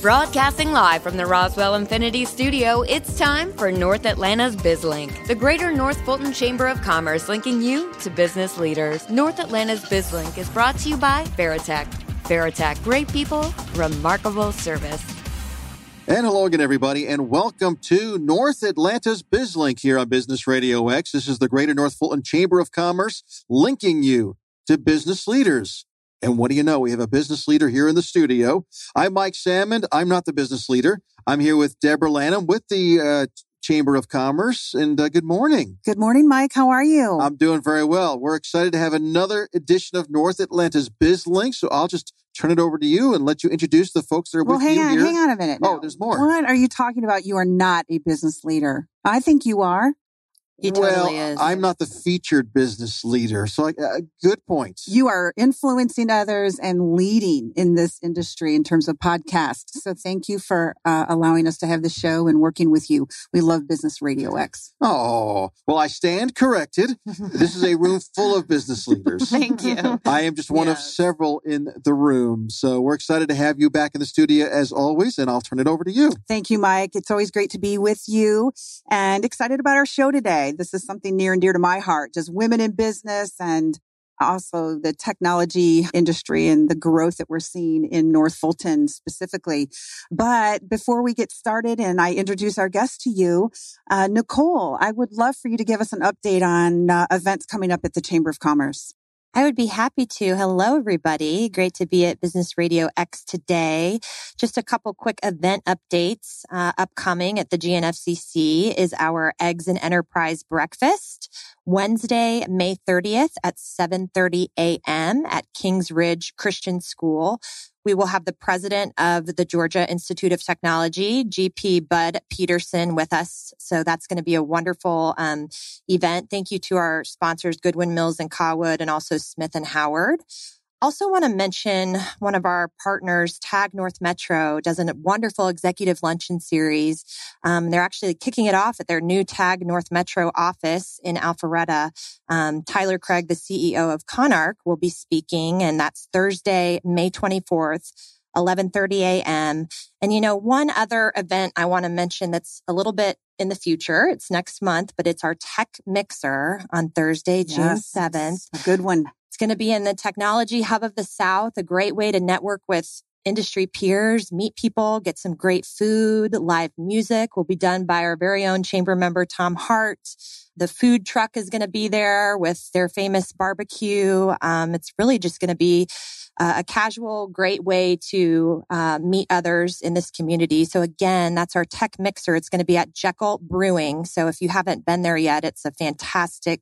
Broadcasting live from the Roswell Infinity Studio, it's time for North Atlanta's BizLink, the Greater North Fulton Chamber of Commerce linking you to business leaders. North Atlanta's BizLink is brought to you by Veritech. Veritech, great people, remarkable service. And hello again, everybody, and welcome to North Atlanta's BizLink here on Business Radio X. This is the Greater North Fulton Chamber of Commerce linking you to business leaders. And what do you know? We have a business leader here in the studio. I'm Mike Sammond. I'm not the business leader. I'm here with Deborah Lanham with the uh, Chamber of Commerce. And uh, good morning. Good morning, Mike. How are you? I'm doing very well. We're excited to have another edition of North Atlanta's BizLink. So I'll just turn it over to you and let you introduce the folks that are well, with hang you on, here. hang on a minute. Oh, there's more. What are you talking about? You are not a business leader. I think you are. He well, totally is. I'm not the featured business leader. So I, uh, good points. You are influencing others and leading in this industry in terms of podcasts. So thank you for uh, allowing us to have the show and working with you. We love Business Radio X. Oh, well, I stand corrected. This is a room full of business leaders. Thank you. I am just one of several in the room. So we're excited to have you back in the studio as always, and I'll turn it over to you. Thank you, Mike. It's always great to be with you and excited about our show today. This is something near and dear to my heart, just women in business and also the technology industry and the growth that we're seeing in North Fulton specifically. But before we get started and I introduce our guest to you, uh, Nicole, I would love for you to give us an update on uh, events coming up at the Chamber of Commerce. I would be happy to. Hello, everybody. Great to be at Business Radio X today. Just a couple quick event updates. Uh, upcoming at the GNFCC is our Eggs and Enterprise Breakfast. Wednesday, May 30th at 7.30 a.m. at Kings Ridge Christian School. We will have the president of the Georgia Institute of Technology, GP Bud Peterson, with us. So that's going to be a wonderful um, event. Thank you to our sponsors, Goodwyn Mills and Cawood, and also Smith and Howard. Also want to mention one of our partners, Tag North Metro, does a wonderful executive luncheon series. Um, they're actually kicking it off at their new Tag North Metro office in Alpharetta. Um, Tyler Craig, the CEO of Conark, will be speaking, and that's Thursday, May 24th. 11:30 a.m. And you know, one other event I want to mention that's a little bit in the future. It's next month, but it's our tech mixer on Thursday, June Yes. 7th. A good one. Going to be in the technology hub of the South, a great way to network with industry peers, meet people, get some great food, live music will be done by our very own chamber member, Tom Hart. The food truck is going to be there with their famous barbecue. Um, it's really just going to be uh, a casual, great way to uh, meet others in this community. So again, that's our tech mixer. It's going to be at Jekyll Brewing. So if you haven't been there yet, it's a fantastic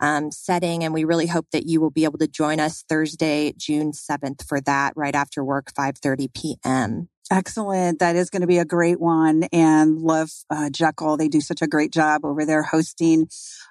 um, setting, and we really hope that you will be able to join us Thursday, June seventh, for that right after work, five thirty p.m. Excellent. That is going to be a great one and love uh, Jekyll. They do such a great job over there hosting.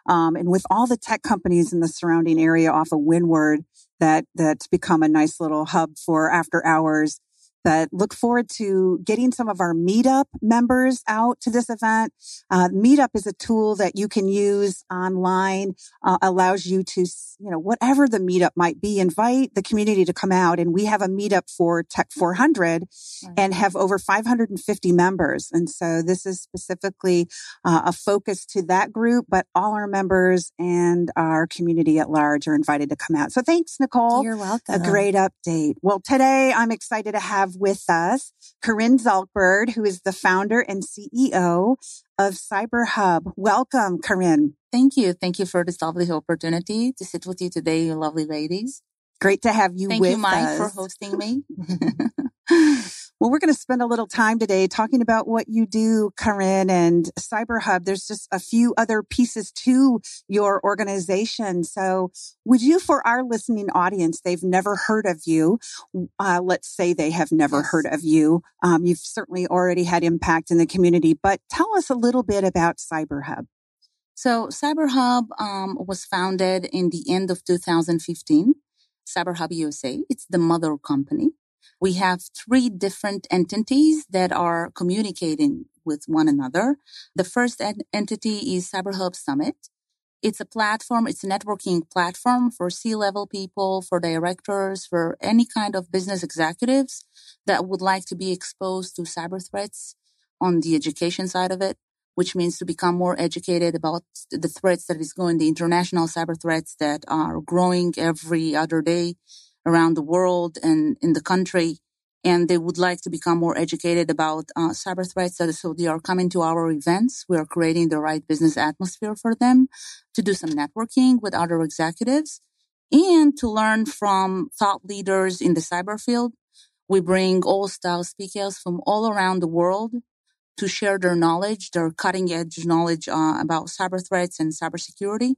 Um, and with all the tech companies in the surrounding area off of Windward, that, that's become a nice little hub for after hours that look forward to getting some of our meetup members out to this event. Uh, meetup is a tool that you can use online, uh, allows you to, you know, whatever the meetup might be, invite the community to come out. And we have a meetup for Tech 400 and have over 550 members. And so this is specifically uh, a focus to that group, but all our members and our community at large are invited to come out. So thanks, Nicole. You're welcome. A great update. Well, today I'm excited to have with us Karin Zalcberg, who is the founder and CEO of CyberHub. Welcome, Karin. Thank you. Thank you for this lovely opportunity to sit with you today, you lovely ladies. Great to have you Thank with you, Mike, us. for hosting me. Well, we're going to spend a little time today talking about what you do, Karin, and CyberHub. There's just a few other pieces to your organization. So would you, for our listening audience, they've never heard of you. Uh, let's say they have never Yes. heard of you. Um, you've certainly already had impact in the community, but tell us a little bit about CyberHub. so CyberHub um, was founded in the end of 2015. CyberHub USA. It's the mother company. We have three different entities that are communicating with one another. The first en- entity is CyberHub Summit. It's a platform, it's a networking platform for C level people, for directors, for any kind of business executives that would like to be exposed to cyber threats on the education side of it, which means to become more educated about the threats that is going, the international cyber threats that are growing every other day around the world and in the country and they would like to become more educated about uh, cyber threats. So they are coming to our events. We are creating the right business atmosphere for them to do some networking with other executives and to learn from thought leaders in the cyber field. We bring all style speakers from all around the world to share their knowledge, their cutting edge knowledge uh, about cyber threats and cybersecurity.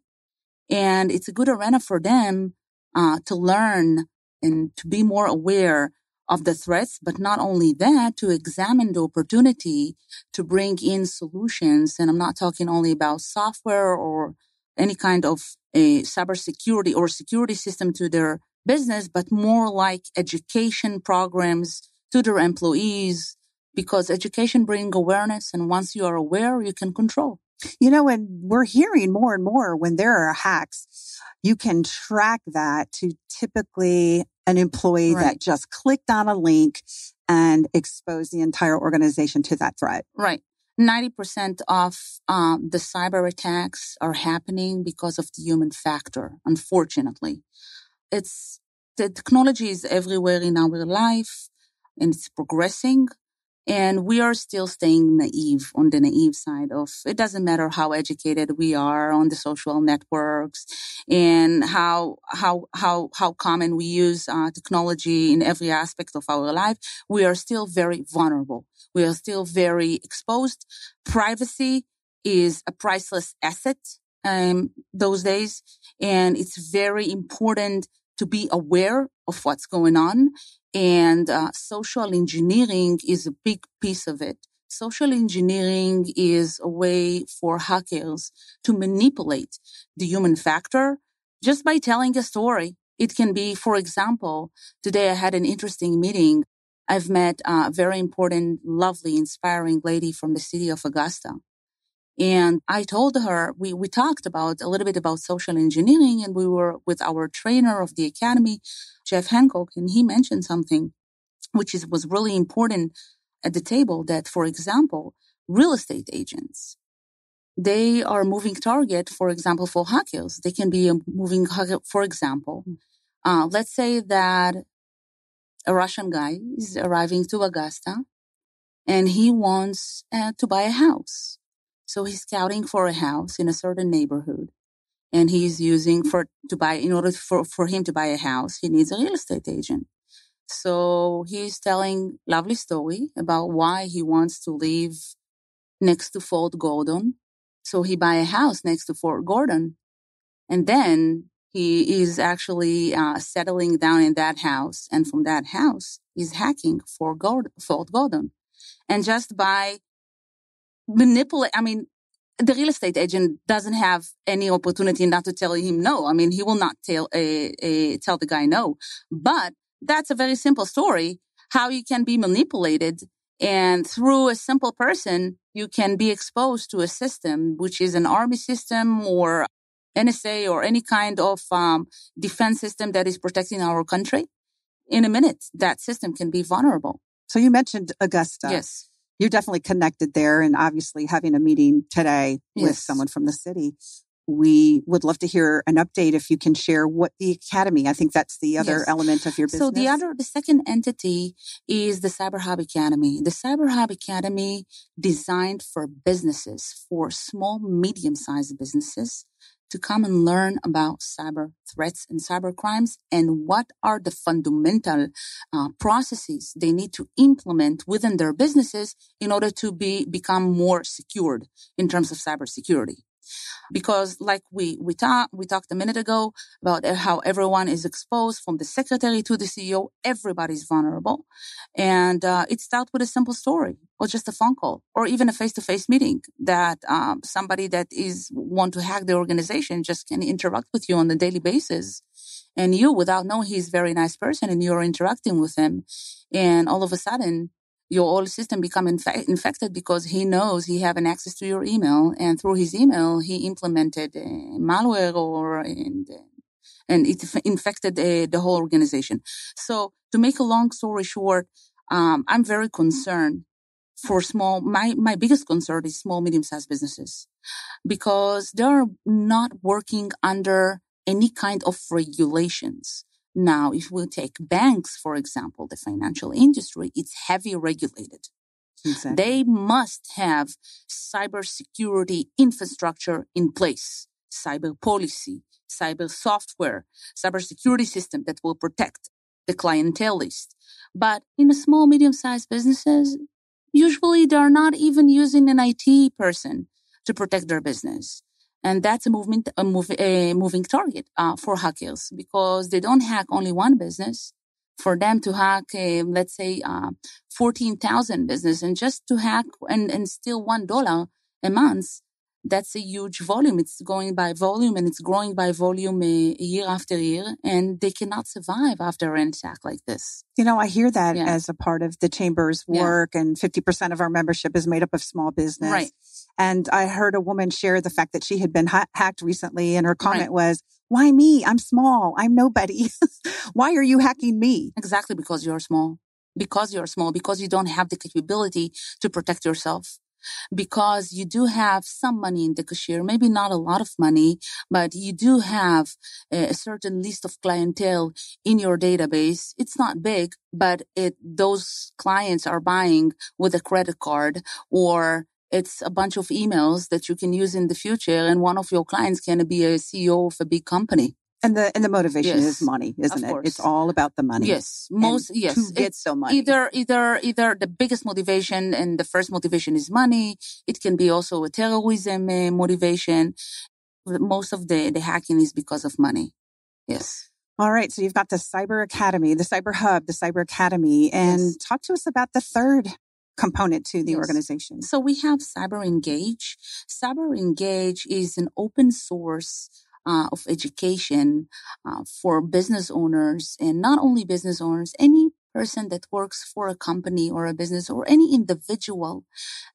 And it's a good arena for them uh, to learn and to be more aware of the threats, but not only that, to examine the opportunity to bring in solutions. And I'm not talking only about software or any kind of a cybersecurity or security system to their business, but more like education programs to their employees, because education brings awareness. And once you are aware, you can control. You know, and we're hearing more and more when there are hacks, you can track that to typically an employee right. that just clicked on a link and exposed the entire organization to that threat. Right. 90% of um, the cyber attacks are happening because of the human factor, unfortunately. It's the technology is everywhere in our life and it's progressing. And we are still staying naive on the naive side of it doesn't matter how educated we are on the social networks and how, how, how, how common we use uh, technology in every aspect of our life. We are still very vulnerable. We are still very exposed. Privacy is a priceless asset. Um, those days. And it's very important to be aware of what's going on. And uh, social engineering is a big piece of it. Social engineering is a way for hackers to manipulate the human factor just by telling a story. It can be, for example, today I had an interesting meeting. I've met a very important, lovely, inspiring lady from the city of Augusta. And I told her, we, we talked about a little bit about social engineering and we were with our trainer of the academy, Jeff Hancock, and he mentioned something which is, was really important at the table that, for example, real estate agents, they are moving target, for example, for hackers. They can be a moving for example. Hmm. Uh, let's say that a Russian guy is arriving to Augusta and he wants uh, to buy a house so he's scouting for a house in a certain neighborhood and he's using for to buy in order for, for him to buy a house, he needs a real estate agent. So he's telling lovely story about why he wants to live next to Fort Gordon. So he buy a house next to Fort Gordon. And then he is actually uh, settling down in that house. And from that house, he's hacking for Fort Gordon. And just by manipulate. I mean, the real estate agent doesn't have any opportunity not to tell him no. I mean, he will not tell a, a tell the guy no. But that's a very simple story how you can be manipulated and through a simple person you can be exposed to a system which is an army system or NSA or any kind of um, defense system that is protecting our country. In a minute, that system can be vulnerable. So you mentioned Augusta. Yes you're definitely connected there and obviously having a meeting today yes. with someone from the city. We would love to hear an update if you can share what the academy. I think that's the other yes. element of your business. So the other, the second entity is the CyberHub Academy. The CyberHub Academy designed for businesses, for small, medium sized businesses to come and learn about cyber threats and cyber crimes and what are the fundamental uh, processes they need to implement within their businesses in order to be become more secured in terms of cybersecurity because like we we talked we talked a minute ago about how everyone is exposed from the secretary to the ceo everybody's vulnerable. And uh, it starts with a simple story or just a phone call or even a face-to-face meeting that um, somebody that is want to hack the organization just can interact with you on a daily basis. And you without knowing he's a very nice person and you're interacting with him and all of a sudden your whole system become inf- infected because he knows he have an access to your email and through his email he implemented uh, malware or and, and it infected uh, the whole organization. So to make a long story short um, i'm very concerned for small my my biggest concern is small medium sized businesses because they're not working under any kind of regulations now, if we take banks, for example, the financial industry, it's heavy regulated. Exactly. They must have cybersecurity infrastructure in place, cyber policy, cyber software, cybersecurity system that will protect the clientele list. But in the small, medium sized businesses, usually they're not even using an IT person to protect their business. And that's a movement, a, move, a moving target uh, for hackers because they don't hack only one business. For them to hack, a, let's say, uh, 14,000 business and just to hack and, and steal $1 a month, that's a huge volume. It's going by volume and it's growing by volume uh, year after year, and they cannot survive after an attack like this. You know, I hear that yeah. as a part of the chamber's work, yeah. and 50% of our membership is made up of small business. Right. And I heard a woman share the fact that she had been ha- hacked recently, and her comment right. was, Why me? I'm small. I'm nobody. Why are you hacking me? Exactly because you're small. Because you're small, because you don't have the capability to protect yourself because you do have some money in the cashier, maybe not a lot of money, but you do have a certain list of clientele in your database. It's not big, but it, those clients are buying with a credit card or it's a bunch of emails that you can use in the future. And one of your clients can be a CEO of a big company. And the and the motivation yes, is money, isn't it? It's all about the money. Yes, most and yes. To get so money. Either either either the biggest motivation and the first motivation is money. It can be also a terrorism uh, motivation. Most of the the hacking is because of money. Yes. All right. So you've got the Cyber Academy, the CyberHub, the Cyber Academy, and yes. talk to us about the third component to the yes. organization. So we have Cyber Engage. Cyber Engage is an open source uh, of education uh, for business owners and not only business owners, any person that works for a company or a business or any individual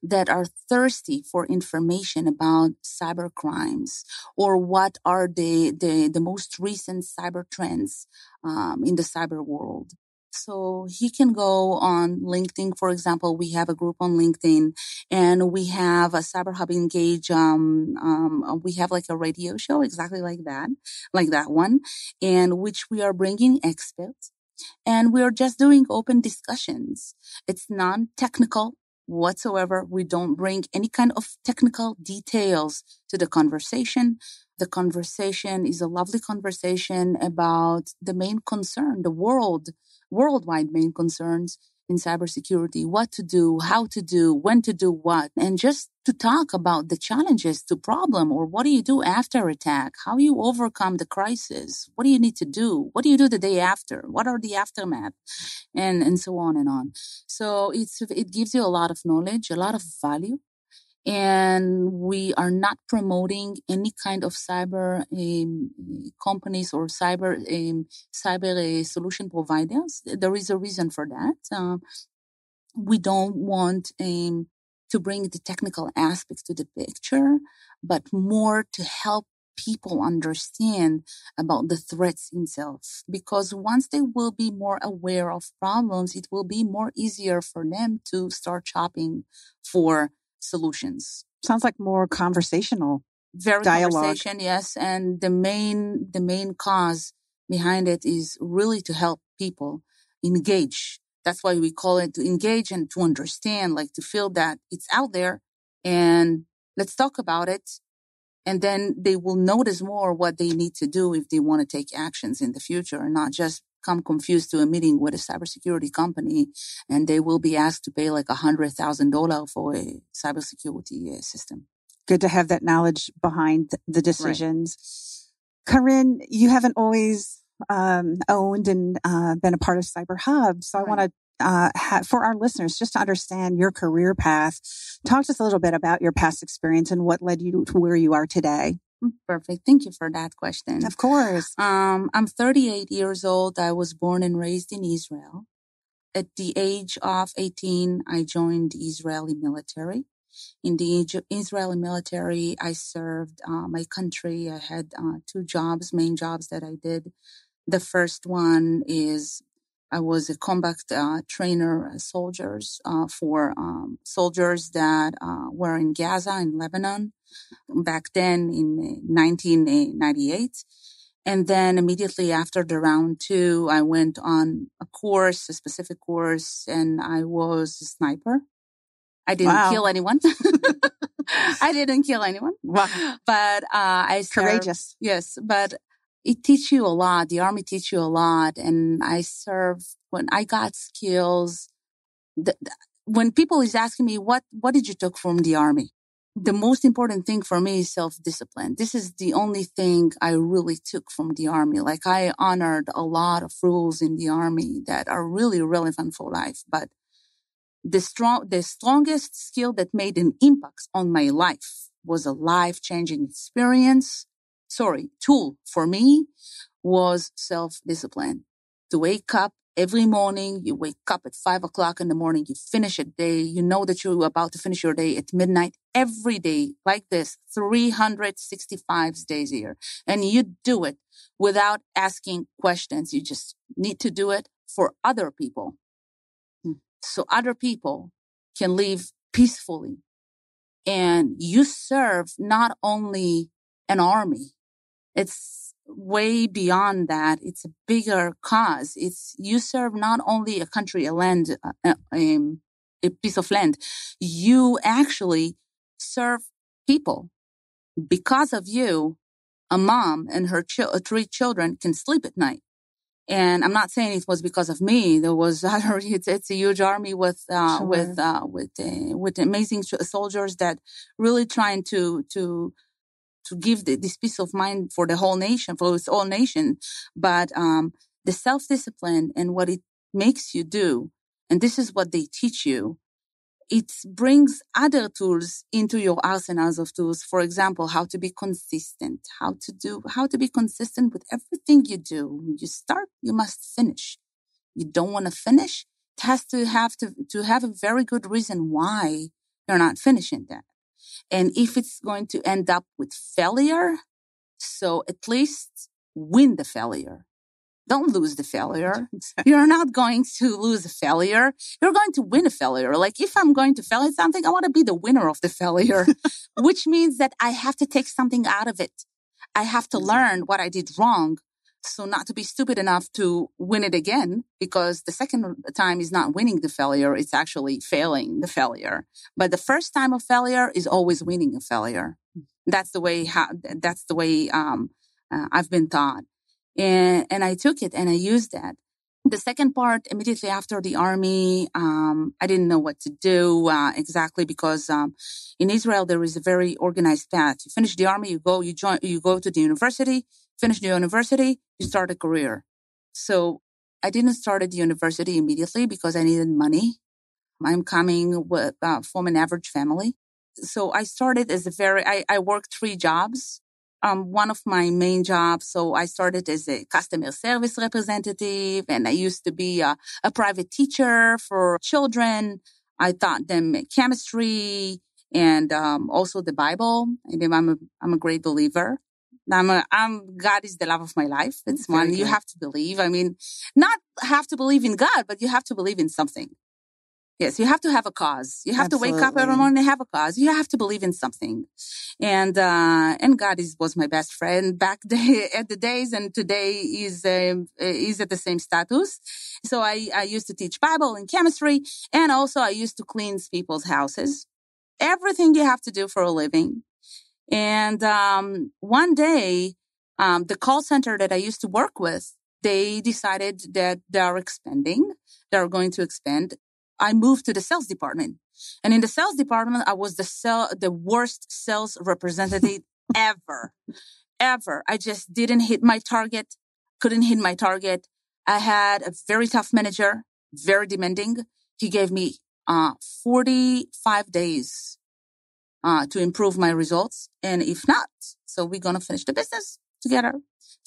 that are thirsty for information about cyber crimes or what are the, the, the most recent cyber trends um, in the cyber world. So he can go on LinkedIn, for example. We have a group on LinkedIn and we have a CyberHub Engage. Um, um, uh, we have like a radio show exactly like that, like that one, and which we are bringing experts and we are just doing open discussions. It's non-technical whatsoever. We don't bring any kind of technical details to the conversation. The conversation is a lovely conversation about the main concern, the world worldwide main concerns in cybersecurity, what to do, how to do, when to do what, and just to talk about the challenges to problem or what do you do after attack? How you overcome the crisis? What do you need to do? What do you do the day after? What are the aftermath? And, and so on and on. So it's, it gives you a lot of knowledge, a lot of value and we are not promoting any kind of cyber um, companies or cyber um, cyber uh, solution providers. There is a reason for that. Uh, we don't want um, to bring the technical aspects to the picture, but more to help people understand about the threats itself. Because once they will be more aware of problems, it will be more easier for them to start shopping for solutions. Sounds like more conversational. Very dialogue. conversation, yes. And the main the main cause behind it is really to help people engage. That's why we call it to engage and to understand, like to feel that it's out there and let's talk about it. And then they will notice more what they need to do if they want to take actions in the future and not just come confused to a meeting with a cybersecurity company and they will be asked to pay like a hundred thousand dollar for a cybersecurity uh, system. Good to have that knowledge behind the decisions. Right. Karin, you haven't always um, owned and uh, been a part of CyberHub, so right. I want to. Uh, ha- for our listeners, just to understand your career path, talk to us a little bit about your past experience and what led you to where you are today. Perfect. Thank you for that question. Of course. Um, I'm 38 years old. I was born and raised in Israel. at the age of 18, I joined the Israeli military. In the Israeli military, I served uh, my country. I had uh, two jobs, main jobs that I did. The first one is I was a combat uh, trainer, uh, soldiers uh, for um, soldiers that uh, were in Gaza in Lebanon back then in 1998. And then immediately after the round two, I went on a course, a specific course, and I was a sniper. I didn't wow. kill anyone. I didn't kill anyone. Wow. But uh, I served, courageous. Yes, but it teach you a lot. The army teach you a lot, and I serve when I got skills. The, the, when people is asking me what what did you took from the army, the most important thing for me is self discipline. This is the only thing I really took from the army. Like I honored a lot of rules in the army that are really relevant for life. But the strong, the strongest skill that made an impact on my life was a life changing experience. Sorry, tool for me was self discipline to wake up every morning. You wake up at five o'clock in the morning. You finish a day. You know that you're about to finish your day at midnight every day like this, 365 days a year. And you do it without asking questions. You just need to do it for other people. Hmm. So other people can live peacefully and you serve not only an army. It's way beyond that. It's a bigger cause. It's you serve not only a country, a land, a, a, a piece of land. You actually serve people. Because of you, a mom and her ch- three children can sleep at night. And I'm not saying it was because of me. There was. It's, it's a huge army with uh, sure. with uh, with uh, with amazing soldiers that really trying to to to give the, this peace of mind for the whole nation, for its whole nation. But um, the self discipline and what it makes you do, and this is what they teach you. It brings other tools into your arsenals of tools. For example, how to be consistent, how to do, how to be consistent with everything you do. When you start, you must finish. You don't want to finish. It has to have to, to have a very good reason why you're not finishing that. And if it's going to end up with failure, so at least win the failure. Don't lose the failure. You're not going to lose a failure. You're going to win a failure. Like if I'm going to fail at something, I want to be the winner of the failure, which means that I have to take something out of it. I have to learn what I did wrong so not to be stupid enough to win it again, because the second time is not winning the failure, it's actually failing the failure. But the first time of failure is always winning a failure. That's the way how, that's the way, um, uh, I've been taught. And, and I took it and I used that. The second part, immediately after the army, um, I didn't know what to do uh, exactly because um, in Israel there is a very organized path. You finish the army, you go, you join, you go to the university, finish the university, you start a career. So I didn't start at the university immediately because I needed money. I'm coming with, uh, from an average family. So I started as a very, I, I worked three jobs um, one of my main jobs. So I started as a customer service representative and I used to be a, a private teacher for children. I taught them chemistry and um, also the Bible. And I'm a, I'm a great believer. I'm a, I'm, God is the love of my life. It's one you have to believe. I mean, not have to believe in God, but you have to believe in something. Yes, you have to have a cause. You have Absolutely. to wake up every morning and have a cause. You have to believe in something. And, uh, and God is, was my best friend back day, at the days and today is, uh, is at the same status. So I, I used to teach Bible and chemistry and also I used to clean people's houses. Everything you have to do for a living. And, um, one day, um, the call center that I used to work with, they decided that they are expanding. They're going to expand I moved to the sales department. And in the sales department, I was the sell, the worst sales representative ever, ever. I just didn't hit my target, couldn't hit my target. I had a very tough manager, very demanding. He gave me uh, 45 days uh, to improve my results. And if not, so we're going to finish the business together,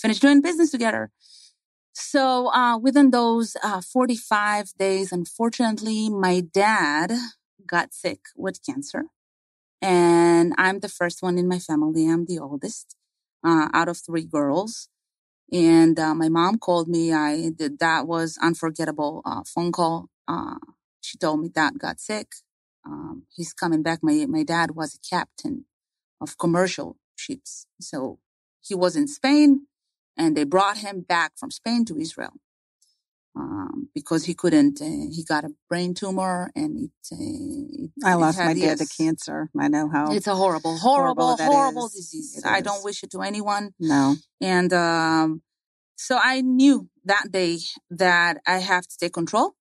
finish doing business together. So uh, within those uh, 45 days, unfortunately, my dad got sick with cancer. And I'm the first one in my family. I'm the oldest uh, out of three girls. And uh, my mom called me. I that was unforgettable uh, phone call. Uh, she told me dad got sick. Um, he's coming back. My my dad was a captain of commercial ships, so he was in Spain, and they brought him back from Spain to Israel um, because he couldn't. Uh, he got a brain tumor, and it. Uh, it I lost had, my dad yes, to cancer. I know how. It's a horrible, horrible, horrible, horrible disease. I don't wish it to anyone. No. And um, so I knew that day that I have to take control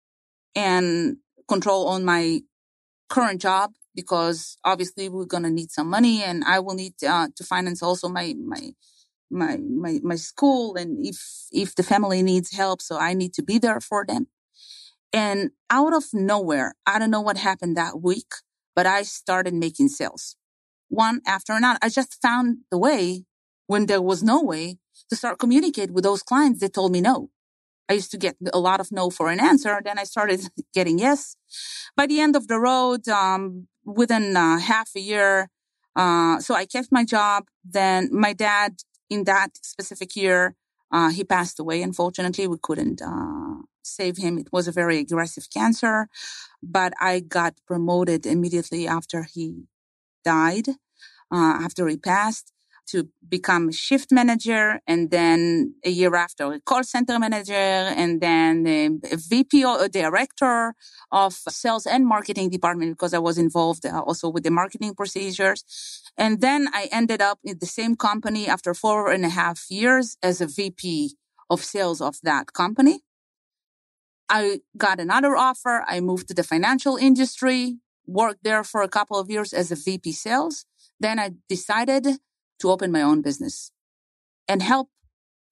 and control on my current job because obviously we're going to need some money and I will need uh, to finance also my, my, my, my, my school. And if, if the family needs help, so I need to be there for them. And out of nowhere, I don't know what happened that week, but I started making sales one after another. I just found the way when there was no way to start communicate with those clients that told me no. I used to get a lot of no for an answer. Then I started getting yes. By the end of the road, um, within uh, half a year, uh, so I kept my job. Then my dad, in that specific year, uh, he passed away. Unfortunately, we couldn't uh, save him. It was a very aggressive cancer, but I got promoted immediately after he died. Uh, after he passed, to become a shift manager and then a year after a call center manager and then a VP or a director of sales and marketing department because I was involved uh, also with the marketing procedures. And then I ended up in the same company after four and a half years as a VP of sales of that company. I got another offer. I moved to the financial industry, worked there for a couple of years as a VP sales. Then I decided to open my own business and help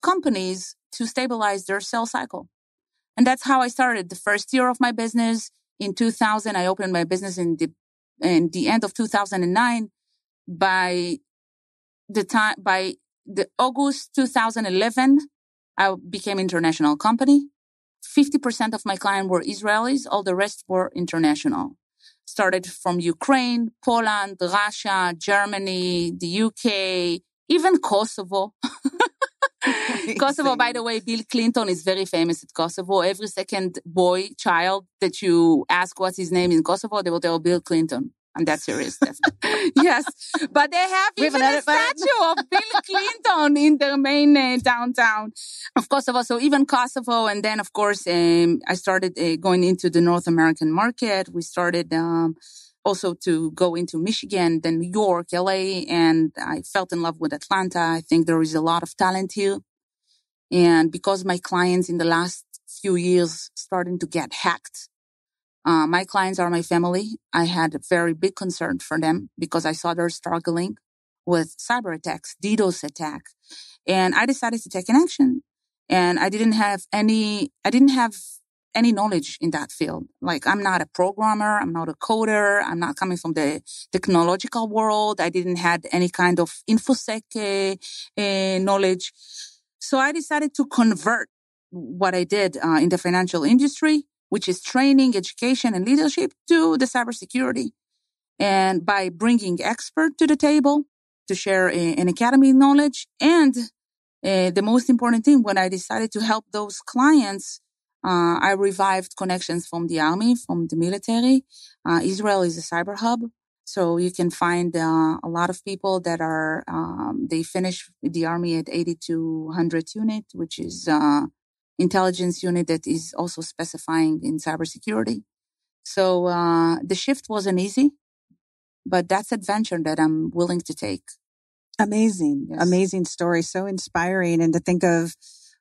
companies to stabilize their sales cycle. And that's how I started the first year of my business. In 2000, I opened my business in the, in the end of 2009. By the time, by the August 2011, I became international company. 50% of my clients were Israelis. All the rest were international started from Ukraine, Poland, Russia, Germany, the UK, even Kosovo. Kosovo, by the way, Bill Clinton is very famous at Kosovo. Every second boy, child that you ask what's his name in Kosovo, they will tell Bill Clinton. I'm that serious. yes. But they have we even a statue of Bill Clinton in their main uh, downtown of Kosovo. So even Kosovo. And then, of course, um, I started uh, going into the North American market. We started, um, also to go into Michigan, then New York, LA, and I felt in love with Atlanta. I think there is a lot of talent here. And because my clients in the last few years starting to get hacked uh, my clients are my family. I had a very big concern for them because I saw they're struggling with cyber attacks, DDoS attack. And I decided to take an action. And I didn't have any, I didn't have any knowledge in that field. Like I'm not a programmer. I'm not a coder. I'm not coming from the technological world. I didn't have any kind of infosec uh, uh, knowledge. So I decided to convert what I did uh, in the financial industry which is training, education, and leadership to the cybersecurity. And by bringing expert to the table to share a, an academy knowledge and uh, the most important thing, when I decided to help those clients, uh, I revived connections from the army, from the military. Uh, Israel is a cyber hub. So you can find uh, a lot of people that are, um, they finish the army at 80 to 100 unit, which is uh, intelligence unit that is also specifying in cybersecurity. So uh, the shift wasn't easy, but that's adventure that I'm willing to take. Amazing, yes. amazing story, so inspiring, and to think of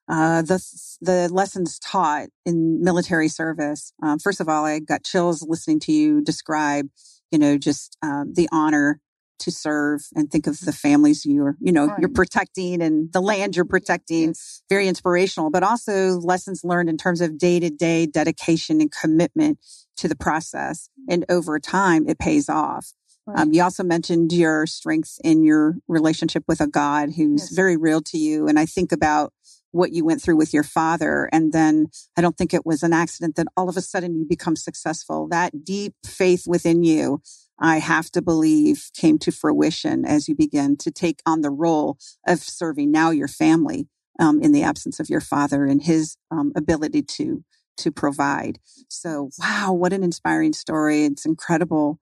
uh, the the lessons taught in military service. Um, first of all, I got chills listening to you describe, you know, just um, the honor to serve and think of the families you're, you know, right. you're protecting and the land you're protecting. Yes. Very inspirational, but also lessons learned in terms of day to day dedication and commitment to the process. And over time, it pays off. Right. Um, you also mentioned your strength in your relationship with a God who's yes. very real to you. And I think about what you went through with your father. And then I don't think it was an accident that all of a sudden you become successful. That deep faith within you, I have to believe came to fruition as you begin to take on the role of serving now your family um, in the absence of your father and his um, ability to to provide. So, wow, what an inspiring story. It's incredible.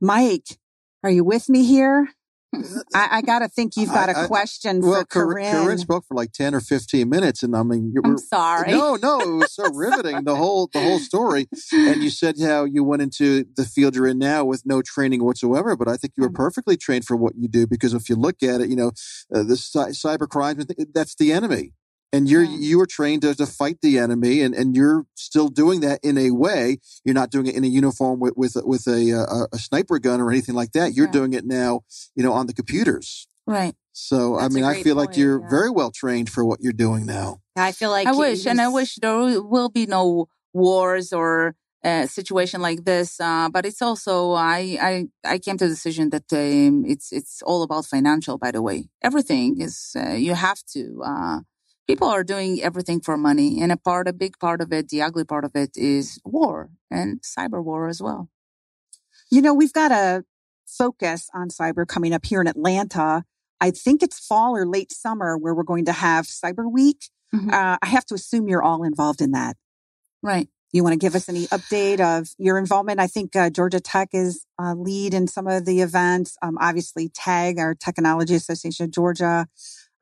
Mike, are you with me here? I, I got to think you've got a I, question I, well, for Karin. Karin spoke for like ten or fifteen minutes, and I mean, you I'm sorry. No, no, it was so riveting the whole the whole story. And you said how you went into the field you're in now with no training whatsoever, but I think you were mm. perfectly trained for what you do because if you look at it, you know, uh, the cyber crimes that's the enemy and you're yeah. you were trained to, to fight the enemy and, and you're still doing that in a way you're not doing it in a uniform with with, with a, a, a sniper gun or anything like that you're yeah. doing it now you know on the computers right so That's i mean i feel point, like you're yeah. very well trained for what you're doing now i feel like i wish and i wish there will be no wars or a situation like this. Uh, but it's also I, I I came to the decision that um, it's it's all about financial. By the way, everything is uh, you have to uh, people are doing everything for money. And a part, a big part of it, the ugly part of it is war and cyber war as well. You know, we've got a focus on cyber coming up here in Atlanta. I think it's fall or late summer where we're going to have Cyber Week. Mm-hmm. Uh, I have to assume you're all involved in that. Right. You want to give us any update of your involvement? I think uh, Georgia Tech is uh, lead in some of the events. Um, obviously, TAG, our Technology Association of Georgia,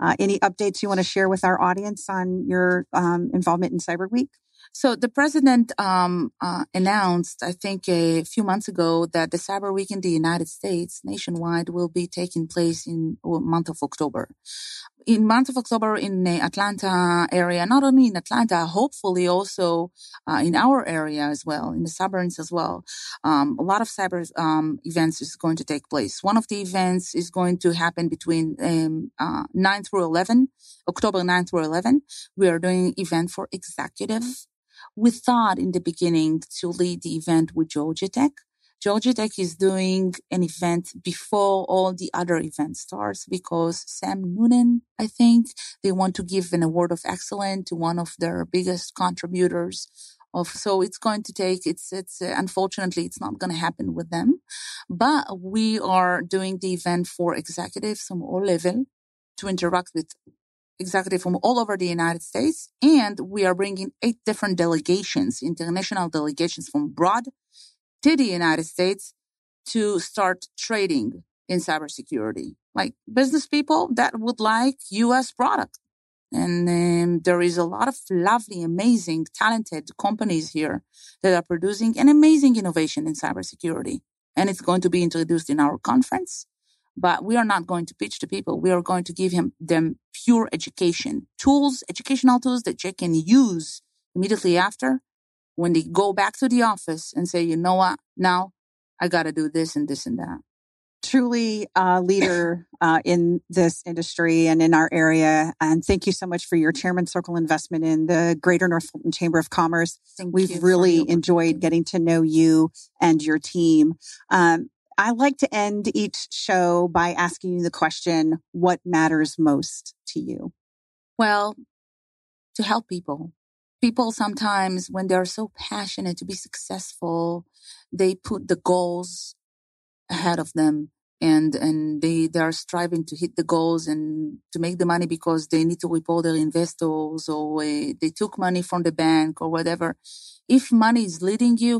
uh, any updates you want to share with our audience on your um, involvement in Cyber Week? So the president um, uh, announced, I think, a few months ago that the Cyber Week in the United States nationwide will be taking place in the month of October. In month of October in the Atlanta area, not only in Atlanta, hopefully also uh, in our area as well, in the suburbs as well. Um, a lot of cyber um, events is going to take place. One of the events is going to happen between um, uh, 9 through 11, October 9 through 11. We are doing event for executive we thought in the beginning to lead the event with Georgia Tech. Georgia Tech is doing an event before all the other events starts because Sam Noonan, I think, they want to give an award of excellence to one of their biggest contributors of so it's going to take it's it's uh, unfortunately it's not going to happen with them but we are doing the event for executives from all level to interact with executive from all over the United States. And we are bringing eight different delegations, international delegations from abroad to the United States to start trading in cybersecurity. Like business people that would like US product. And um, there is a lot of lovely, amazing, talented companies here that are producing an amazing innovation in cybersecurity. And it's going to be introduced in our conference but we are not going to pitch to people. We are going to give him them pure education tools, educational tools that they can use immediately after when they go back to the office and say, you know what, now I got to do this and this and that. Truly a leader uh, in this industry and in our area. And thank you so much for your Chairman Circle investment in the Greater North Fulton Chamber of Commerce. Thank We've really enjoyed getting to know you and your team. Um, I like to end each show by asking you the question, what matters most to you? Well, to help people. People sometimes, when they're so passionate to be successful, they put the goals ahead of them and and they they are striving to hit the goals and to make the money because they need to report their investors or uh, they took money from the bank or whatever if money is leading you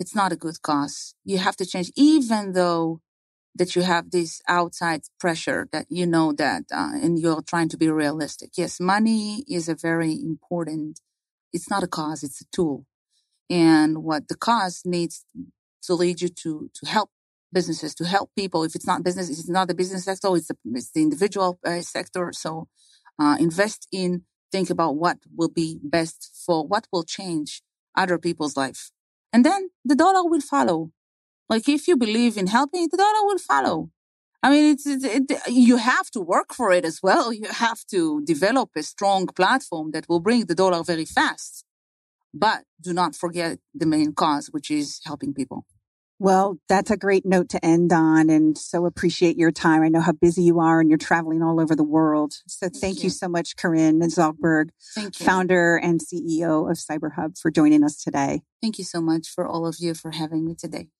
it's not a good cause. You have to change, even though that you have this outside pressure that you know that, uh, and you're trying to be realistic. Yes, money is a very important, it's not a cause, it's a tool. And what the cause needs to lead you to, to help businesses, to help people. If it's not business, it's not the business sector, it's the, it's the individual uh, sector. So, uh, invest in, think about what will be best for what will change other people's life and then the dollar will follow. Like if you believe in helping, the dollar will follow. I mean, it's, it, it, you have to work for it as well. You have to develop a strong platform that will bring the dollar very fast. But do not forget the main cause, which is helping people. Well, that's a great note to end on and so appreciate your time. I know how busy you are and you're traveling all over the world. So thank, thank you. you. so much, Karin Zalcberg, founder and CEO of CyberHub for joining us today. Thank you so much for all of you for having me today.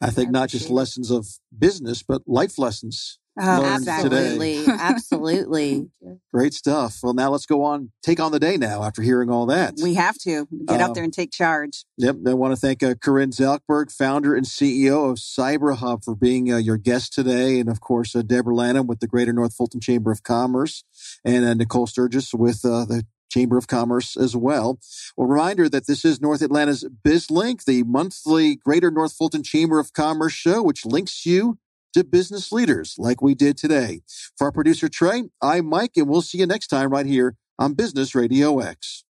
I think not just lessons of business, but life lessons Oh, absolutely. absolutely. Great stuff. Well, now let's go on, take on the day now after hearing all that. We have to get uh, out there and take charge. Yep. I want to thank uh, Karin Zalcberg, founder and CEO of CyberHub, for being uh, your guest today. And of course, uh, Deborah Lanham with the Greater North Fulton Chamber of Commerce and uh, Nicole Sturgis with uh, the Chamber of Commerce as well. A reminder that this is North Atlanta's BizLink, the monthly Greater North Fulton Chamber of Commerce show, which links you to business leaders like we did today. For our producer, Trey, I'm Mike, and we'll see you next time right here on Business RadioX.